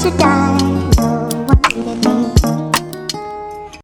should die.